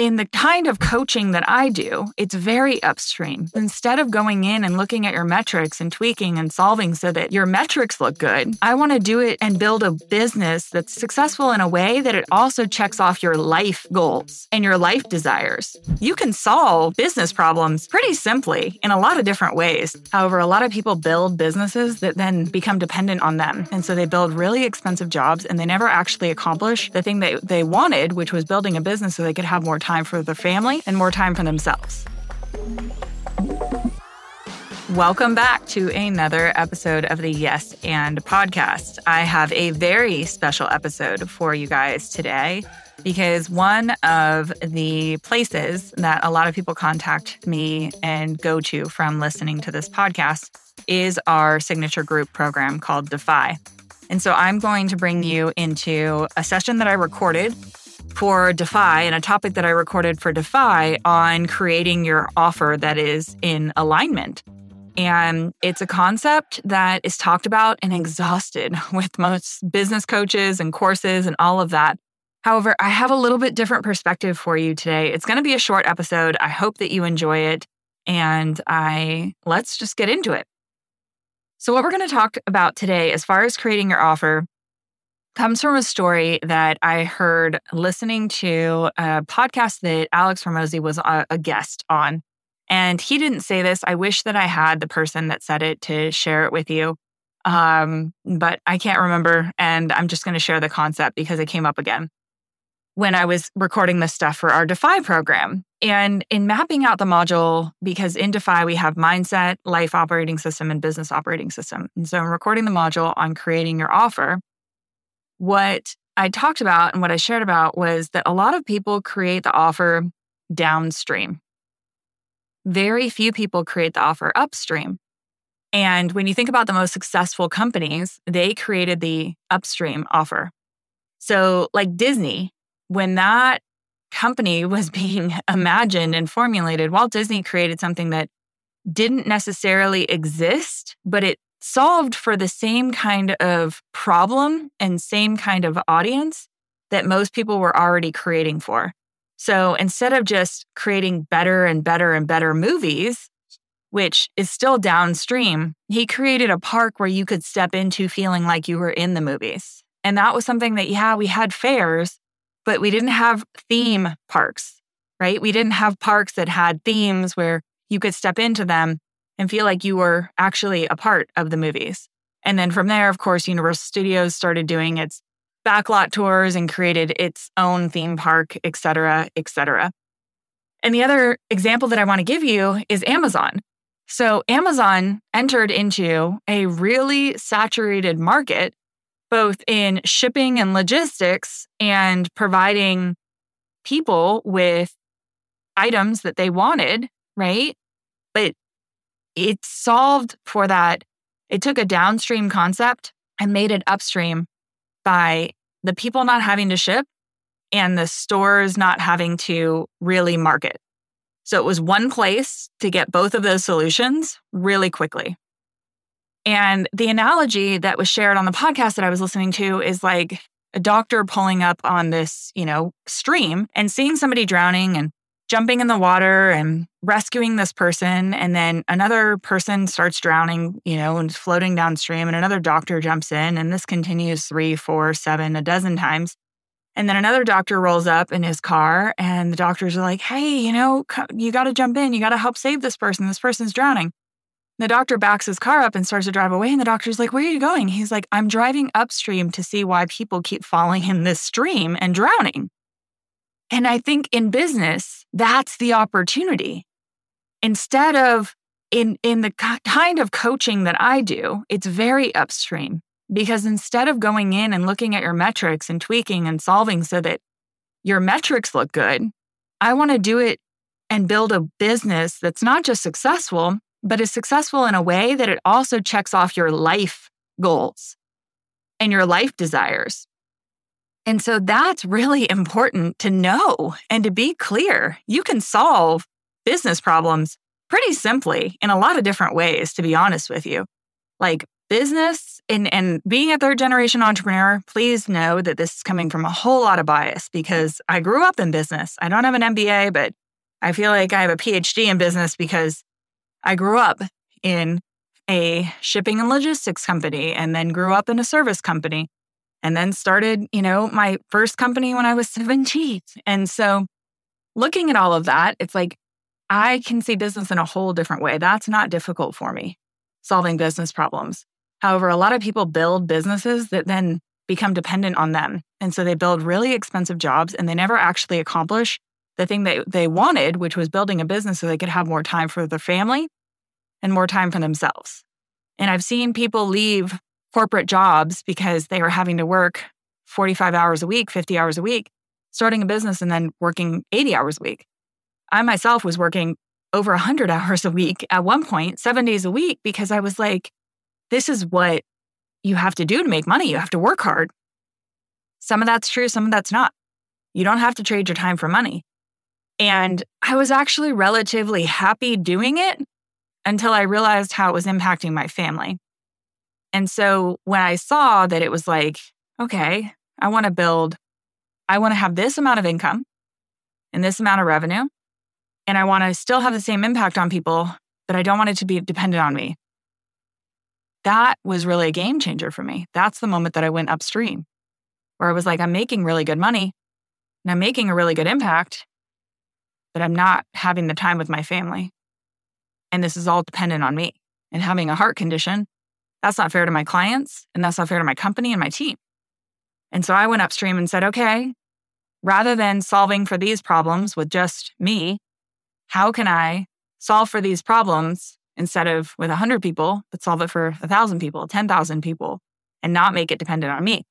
in the kind of coaching that I do, it's very upstream. Instead of going in and looking at your metrics and tweaking and solving so that your metrics look good, I want to do it and build a business that's successful in a way that it also checks off your life goals and your life desires. You can solve business problems pretty simply in a lot of different ways. However, a lot of people build businesses that then become dependent on them. And so they build really expensive jobs and they never actually accomplish the thing that they wanted, which was building a business so they could have more time for their family and more time for themselves. Welcome back to another episode of the Yes and podcast. I have a very special episode for you guys today because one of the places that a lot of people contact me and go to from listening to this podcast is our signature group program called Defy. And so I'm going to bring you into a session that I recorded for Defy and a topic that I recorded for Defy on creating your offer that is in alignment. And it's a concept that is talked about and exhausted with most business coaches and courses and all of that. However, I have a little bit different perspective for you today. It's going to be a short episode. I hope that you enjoy it. And I let's just get into it. So, what we're going to talk about today, as far as creating your offer, comes from a story that I heard listening to a podcast that Alex Hormozi was a, a guest on. And he didn't say this. I wish that I had the person that said it to share it with you. Um, but I can't remember. And I'm just going to share the concept because it came up again when I was recording this stuff for our Defy program. And in mapping out the module, because in Defy we have mindset, life operating system, and business operating system. And so I'm recording the module on creating your offer what I talked about and what I shared about was that a lot of people create the offer downstream. Very few people create the offer upstream. And when you think about the most successful companies, they created the upstream offer. So, like Disney, when that company was being imagined and formulated, Walt Disney created something that didn't necessarily exist, but it solved for the same kind of problem and same kind of audience that most people were already creating for. So instead of just creating better and better and better movies, which is still downstream, he created a park where you could step into feeling like you were in the movies. And that was something that, yeah, we had fairs, but we didn't have theme parks, right? We didn't have parks that had themes where you could step into them and feel like you were actually a part of the movies. And then from there, of course, Universal Studios started doing its backlot tours and created its own theme park, et cetera, et cetera. And the other example that I want to give you is Amazon. So, Amazon entered into a really saturated market, both in shipping and logistics and providing people with items that they wanted, right? But it solved for that. It took a downstream concept and made it upstream by the people not having to ship and the stores not having to really market. So it was one place to get both of those solutions really quickly. And the analogy that was shared on the podcast that I was listening to is like a doctor pulling up on this, you know, stream and seeing somebody drowning and jumping in the water and rescuing this person. And then another person starts drowning, you know, and floating downstream. And another doctor jumps in. And this continues three, four, seven, a dozen times. And then another doctor rolls up in his car, and the doctors are like, hey, you know, you got to jump in. You got to help save this person. This person's drowning. The doctor backs his car up and starts to drive away. And the doctor's like, Where are you going? He's like, I'm driving upstream to see why people keep falling in this stream and drowning. And I think in business, that's the opportunity. Instead of in, in the kind of coaching that I do, it's very upstream because instead of going in and looking at your metrics and tweaking and solving so that your metrics look good, I want to do it and build a business that's not just successful, but is successful in a way that it also checks off your life goals and your life desires. And so that's really important to know and to be clear. You can solve business problems pretty simply in a lot of different ways, to be honest with you. Like business and, and being a third generation entrepreneur, please know that this is coming from a whole lot of bias because I grew up in business. I don't have an MBA, but I feel like I have a PhD in business because I grew up in a shipping and logistics company and then grew up in a service company and then started, you know, my first company when I was 17. And so looking at all of that, it's like I can see business in a whole different way. That's not difficult for me, solving business problems. However, a lot of people build businesses that then become dependent on them. And so they build really expensive jobs and they never actually accomplish the thing that they wanted, which was building a business so they could have more time for their family and more time for themselves. And I've seen people leave corporate jobs because they were having to work 45 hours a week, 50 hours a week, starting a business and then working 80 hours a week. I myself was working over 100 hours a week at one point, seven days a week, because I was like, this is what you have to do to make money. You have to work hard. Some of that's true, some of that's not. You don't have to trade your time for money. And I was actually relatively happy doing it until I realized how it was impacting my family. And so when I saw that it was like, okay, I want to build, I want to have this amount of income and this amount of revenue, and I want to still have the same impact on people, but I don't want it to be dependent on me that was really a game changer for me. That's the moment that I went upstream, where I was like, I'm making really good money and I'm making a really good impact, but I'm not having the time with my family. And this is all dependent on me. And having a heart condition, that's not fair to my clients and that's not fair to my company and my team. And so I went upstream and said, okay, rather than solving for these problems with just me, how can I solve for these problems instead of with 100 people, but solve it for 1,000 people, 10,000 people, and not make it dependent on me.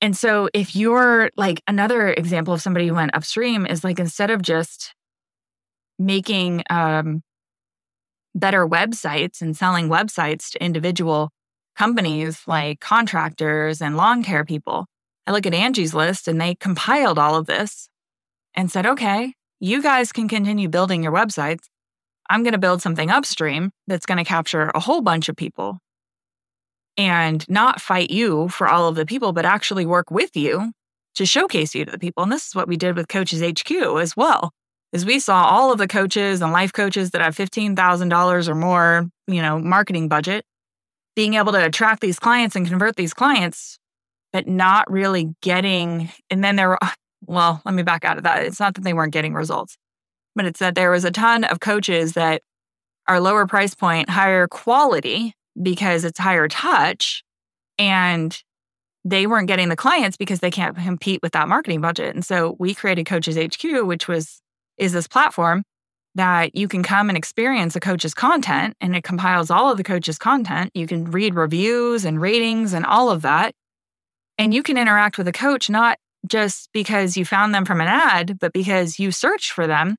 And so, if you're like another example of somebody who went upstream is like instead of just making um, better websites and selling websites to individual companies like contractors and lawn care people, I look at Angie's list and they compiled all of this and said, okay, you guys can continue building your websites. I'm going to build something upstream that's going to capture a whole bunch of people and not fight you for all of the people, but actually work with you to showcase you to the people. And this is what we did with Coaches HQ as well. Is we saw all of the coaches and life coaches that have $15,000 or more, you know, marketing budget being able to attract these clients and convert these clients, but not really getting. And then there were, well, let me back out of that. It's not that they weren't getting results but it's that there was a ton of coaches that are lower price point, higher quality because it's higher touch. And they weren't getting the clients because they can't compete with that marketing budget. And so we created Coaches HQ, which was is this platform that you can come and experience a coach's content and it compiles all of the coach's content. You can read reviews and ratings and all of that. And you can interact with a coach not just because you found them from an ad, but because you searched for them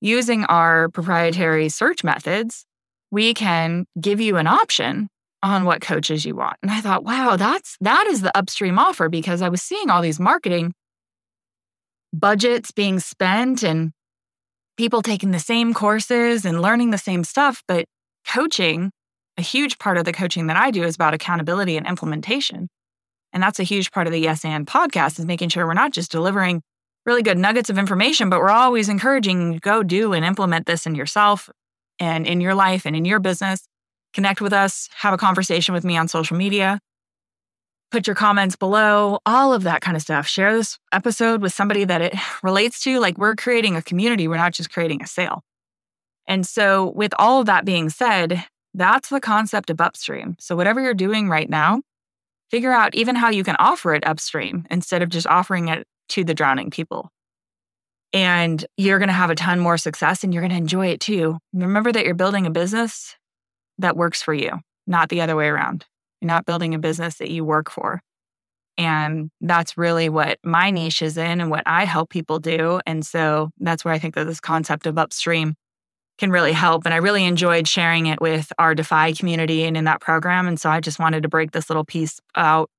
using our proprietary search methods, we can give you an option on what coaches you want. And I thought, wow, that's that is the upstream offer because I was seeing all these marketing budgets being spent and people taking the same courses and learning the same stuff, but coaching, a huge part of the coaching that I do is about accountability and implementation. And that's a huge part of the Yes and podcast is making sure we're not just delivering really good nuggets of information, but we're always encouraging go do and implement this in yourself and in your life and in your business. Connect with us, have a conversation with me on social media. Put your comments below, all of that kind of stuff. Share this episode with somebody that it relates to. Like we're creating a community, we're not just creating a sale. And so, with all of that being said, that's the concept of upstream. So, whatever you're doing right now, figure out even how you can offer it upstream instead of just offering it to the drowning people. And you're going to have a ton more success and you're going to enjoy it too. Remember that you're building a business that works for you, not the other way around. You're not building a business that you work for. And that's really what my niche is in and what I help people do. And so that's where I think that this concept of upstream can really help. And I really enjoyed sharing it with our Defy community and in that program. And so I just wanted to break this little piece out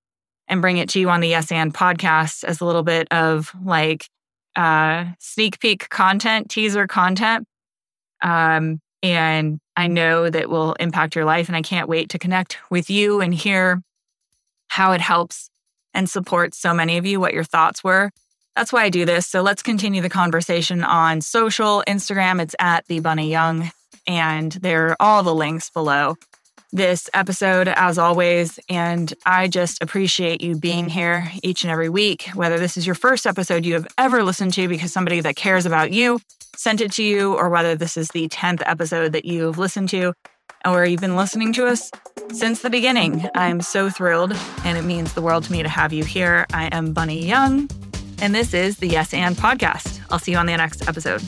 and bring it to you on the Yes and podcast as a little bit of like uh, sneak peek content, teaser content. Um, And I know that will impact your life. And I can't wait to connect with you and hear how it helps and supports so many of you, what your thoughts were. That's why I do this. So let's continue the conversation on social, Instagram. It's at the Bunny Young, and there are all the links below this episode, as always. And I just appreciate you being here each and every week, whether this is your first episode you have ever listened to because somebody that cares about you sent it to you, or whether this is the 10th episode that you've listened to, or you've been listening to us since the beginning. I'm so thrilled, and it means the world to me to have you here. I am Bunny Young, and this is the Yes and Podcast. I'll see you on the next episode.